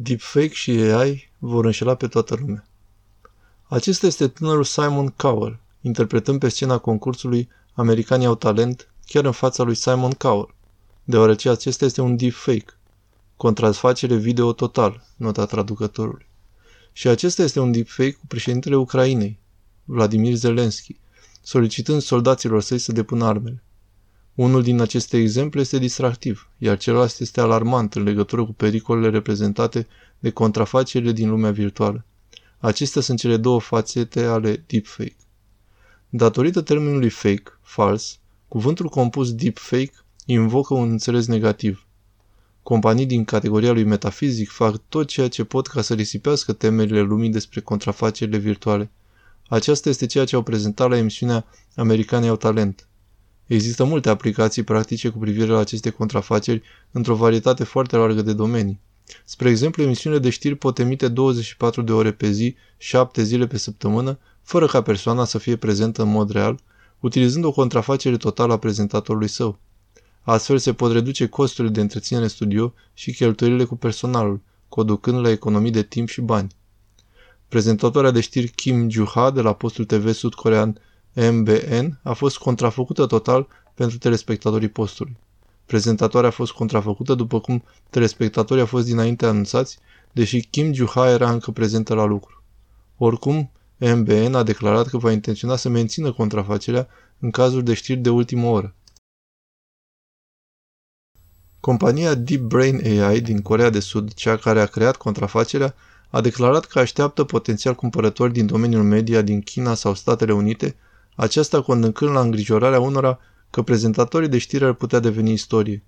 Deepfake și AI vor înșela pe toată lumea. Acesta este tânărul Simon Cowell, interpretând pe scena concursului Americanii au talent chiar în fața lui Simon Cowell, deoarece acesta este un deepfake, contrafacere video total, nota traducătorului. Și acesta este un deepfake cu președintele Ucrainei, Vladimir Zelensky, solicitând soldaților săi să depună armele. Unul din aceste exemple este distractiv, iar celălalt este alarmant în legătură cu pericolele reprezentate de contrafacerile din lumea virtuală. Acestea sunt cele două fațete ale deepfake. Datorită termenului fake, fals, cuvântul compus deepfake invocă un înțeles negativ. Companii din categoria lui metafizic fac tot ceea ce pot ca să risipească temerile lumii despre contrafacerile virtuale. Aceasta este ceea ce au prezentat la emisiunea Americanii au talent. Există multe aplicații practice cu privire la aceste contrafaceri într-o varietate foarte largă de domenii. Spre exemplu, emisiunile de știri pot emite 24 de ore pe zi, 7 zile pe săptămână, fără ca persoana să fie prezentă în mod real, utilizând o contrafacere totală a prezentatorului său. Astfel se pot reduce costurile de întreținere studio și cheltuielile cu personalul, conducând la economii de timp și bani. Prezentatoarea de știri Kim Juha de la postul TV sud-corean MBN a fost contrafăcută total pentru telespectatorii postului. Prezentatoarea a fost contrafăcută după cum telespectatorii au fost dinainte anunțați, deși Kim Juha era încă prezentă la lucru. Oricum, MBN a declarat că va intenționa să mențină contrafacerea în cazuri de știri de ultimă oră. Compania Deep Brain AI din Corea de Sud, cea care a creat contrafacerea, a declarat că așteaptă potențial cumpărători din domeniul media din China sau Statele Unite, aceasta conducând la îngrijorarea unora că prezentatorii de știri ar putea deveni istorie.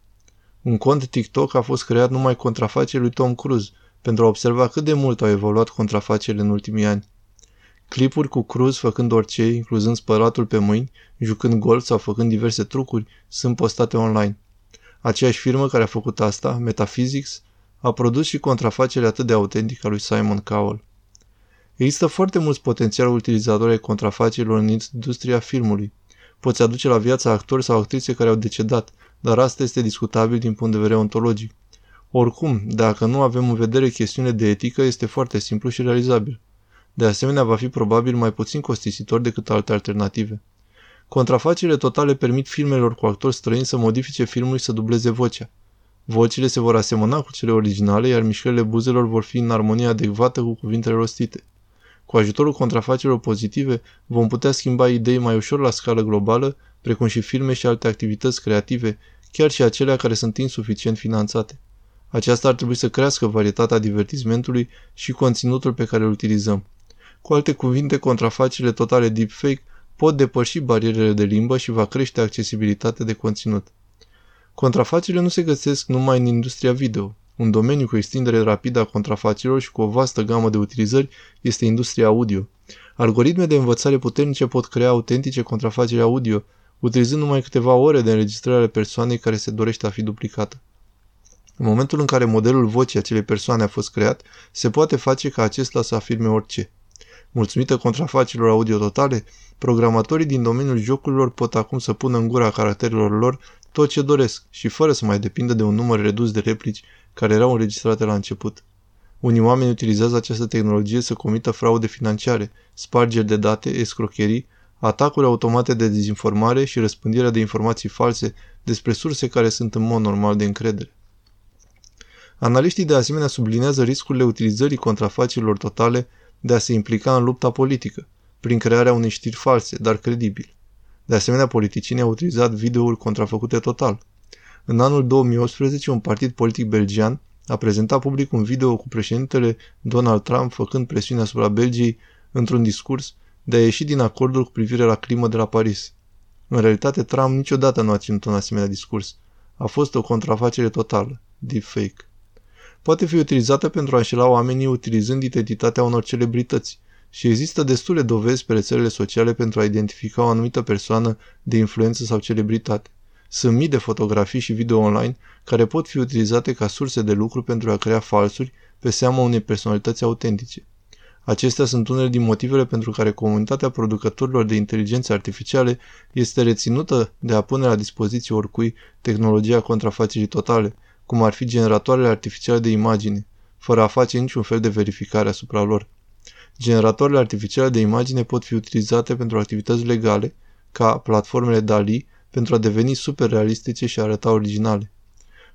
Un cont TikTok a fost creat numai contrafacerii lui Tom Cruise, pentru a observa cât de mult au evoluat contrafacerile în ultimii ani. Clipuri cu Cruise făcând orice, incluzând spălatul pe mâini, jucând golf sau făcând diverse trucuri, sunt postate online. Aceeași firmă care a făcut asta, Metaphysics, a produs și contrafacerea atât de autentică a lui Simon Cowell. Există foarte mulți potențial utilizatori ai contrafacerilor în industria filmului. Poți aduce la viață actori sau actrițe care au decedat, dar asta este discutabil din punct de vedere ontologic. Oricum, dacă nu avem în vedere chestiune de etică, este foarte simplu și realizabil. De asemenea, va fi probabil mai puțin costisitor decât alte alternative. Contrafacerile totale permit filmelor cu actori străini să modifice filmul și să dubleze vocea. Vocile se vor asemăna cu cele originale, iar mișcările buzelor vor fi în armonie adecvată cu cuvintele rostite. Cu ajutorul contrafacerilor pozitive, vom putea schimba idei mai ușor la scală globală, precum și filme și alte activități creative, chiar și acelea care sunt insuficient finanțate. Aceasta ar trebui să crească varietatea divertismentului și conținutul pe care îl utilizăm. Cu alte cuvinte, contrafacerile totale deepfake pot depăși barierele de limbă și va crește accesibilitatea de conținut. Contrafacerile nu se găsesc numai în industria video. Un domeniu cu extindere rapidă a contrafacerilor și cu o vastă gamă de utilizări este industria audio. Algoritme de învățare puternice pot crea autentice contrafaceri audio, utilizând numai câteva ore de înregistrare ale persoanei care se dorește a fi duplicată. În momentul în care modelul vocii acelei persoane a fost creat, se poate face ca acesta să afirme orice. Mulțumită contrafacerilor audio totale, programatorii din domeniul jocurilor pot acum să pună în gura caracterelor lor tot ce doresc și fără să mai depindă de un număr redus de replici care erau înregistrate la început. Unii oameni utilizează această tehnologie să comită fraude financiare, spargeri de date, escrocherii, atacuri automate de dezinformare și răspândirea de informații false despre surse care sunt în mod normal de încredere. Analiștii de asemenea sublinează riscurile utilizării contrafacerilor totale de a se implica în lupta politică, prin crearea unei știri false, dar credibile. De asemenea, politicienii au utilizat videouri contrafăcute total. În anul 2018, un partid politic belgian a prezentat public un video cu președintele Donald Trump făcând presiune asupra Belgiei într-un discurs de a ieși din acordul cu privire la crimă de la Paris. În realitate, Trump niciodată nu a ținut un asemenea discurs. A fost o contrafacere totală, deepfake. Poate fi utilizată pentru a înșela oamenii utilizând identitatea unor celebrități, și există destule dovezi pe rețelele sociale pentru a identifica o anumită persoană de influență sau celebritate. Sunt mii de fotografii și video online care pot fi utilizate ca surse de lucru pentru a crea falsuri pe seama unei personalități autentice. Acestea sunt unele din motivele pentru care comunitatea producătorilor de inteligențe artificiale este reținută de a pune la dispoziție oricui tehnologia contrafacerii totale, cum ar fi generatoarele artificiale de imagine, fără a face niciun fel de verificare asupra lor. Generatoarele artificiale de imagine pot fi utilizate pentru activități legale, ca platformele DALI, pentru a deveni super realistice și a arăta originale.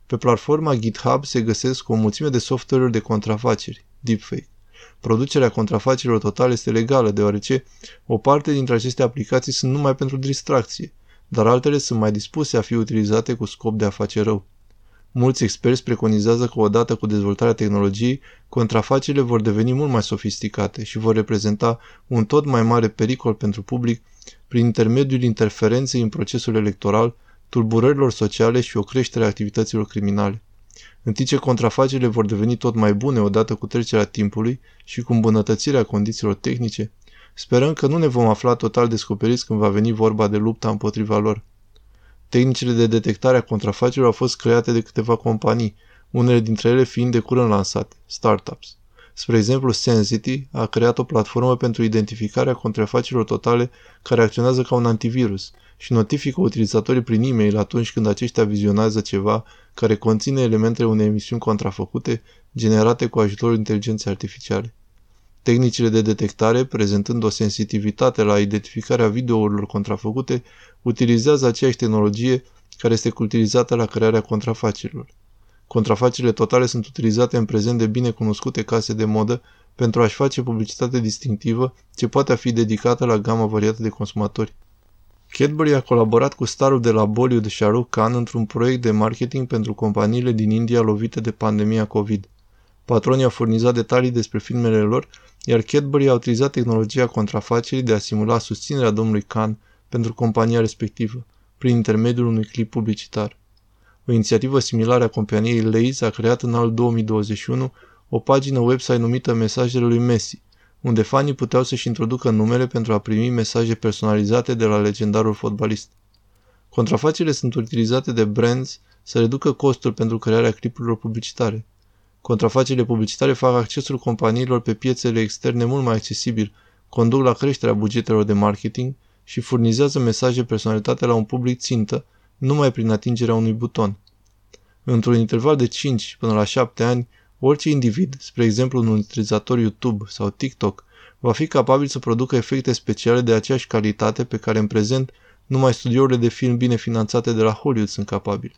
Pe platforma GitHub se găsesc o mulțime de software-uri de contrafaceri, deepfake. Producerea contrafacerilor totale este legală, deoarece o parte dintre aceste aplicații sunt numai pentru distracție, dar altele sunt mai dispuse a fi utilizate cu scop de a face rău. Mulți experți preconizează că odată cu dezvoltarea tehnologiei, contrafacerile vor deveni mult mai sofisticate și vor reprezenta un tot mai mare pericol pentru public prin intermediul interferenței în procesul electoral, tulburărilor sociale și o creștere a activităților criminale. În timp ce contrafacerile vor deveni tot mai bune odată cu trecerea timpului și cu îmbunătățirea condițiilor tehnice, sperăm că nu ne vom afla total descoperiți când va veni vorba de lupta împotriva lor. Tehnicile de detectare a contrafacerilor au fost create de câteva companii, unele dintre ele fiind de curând lansate, startups. Spre exemplu, Sensity a creat o platformă pentru identificarea contrafacerilor totale care acționează ca un antivirus și notifică utilizatorii prin e-mail atunci când aceștia vizionează ceva care conține elementele unei emisiuni contrafăcute generate cu ajutorul inteligenței artificiale. Tehnicile de detectare, prezentând o sensitivitate la identificarea videourilor contrafăcute, utilizează aceeași tehnologie care este utilizată la crearea contrafacerilor. Contrafacerile totale sunt utilizate în prezent de bine cunoscute case de modă pentru a-și face publicitate distinctivă ce poate fi dedicată la gama variată de consumatori. Cadbury a colaborat cu starul de la Bollywood Shahrukh Khan într-un proiect de marketing pentru companiile din India lovite de pandemia COVID. Patronii au furnizat detalii despre filmele lor, iar Cadbury a utilizat tehnologia contrafacerii de a simula susținerea domnului Khan pentru compania respectivă, prin intermediul unui clip publicitar. O inițiativă similară a companiei Lays a creat în anul 2021 o pagină website numită Mesajele lui Messi, unde fanii puteau să-și introducă numele pentru a primi mesaje personalizate de la legendarul fotbalist. Contrafacerile sunt utilizate de brands să reducă costul pentru crearea clipurilor publicitare. Contrafacerile publicitare fac accesul companiilor pe piețele externe mult mai accesibil, conduc la creșterea bugetelor de marketing și furnizează mesaje personalitate la un public țintă, numai prin atingerea unui buton. Într-un interval de 5 până la 7 ani, orice individ, spre exemplu un utilizator YouTube sau TikTok, va fi capabil să producă efecte speciale de aceeași calitate pe care în prezent numai studiourile de film bine finanțate de la Hollywood sunt capabile.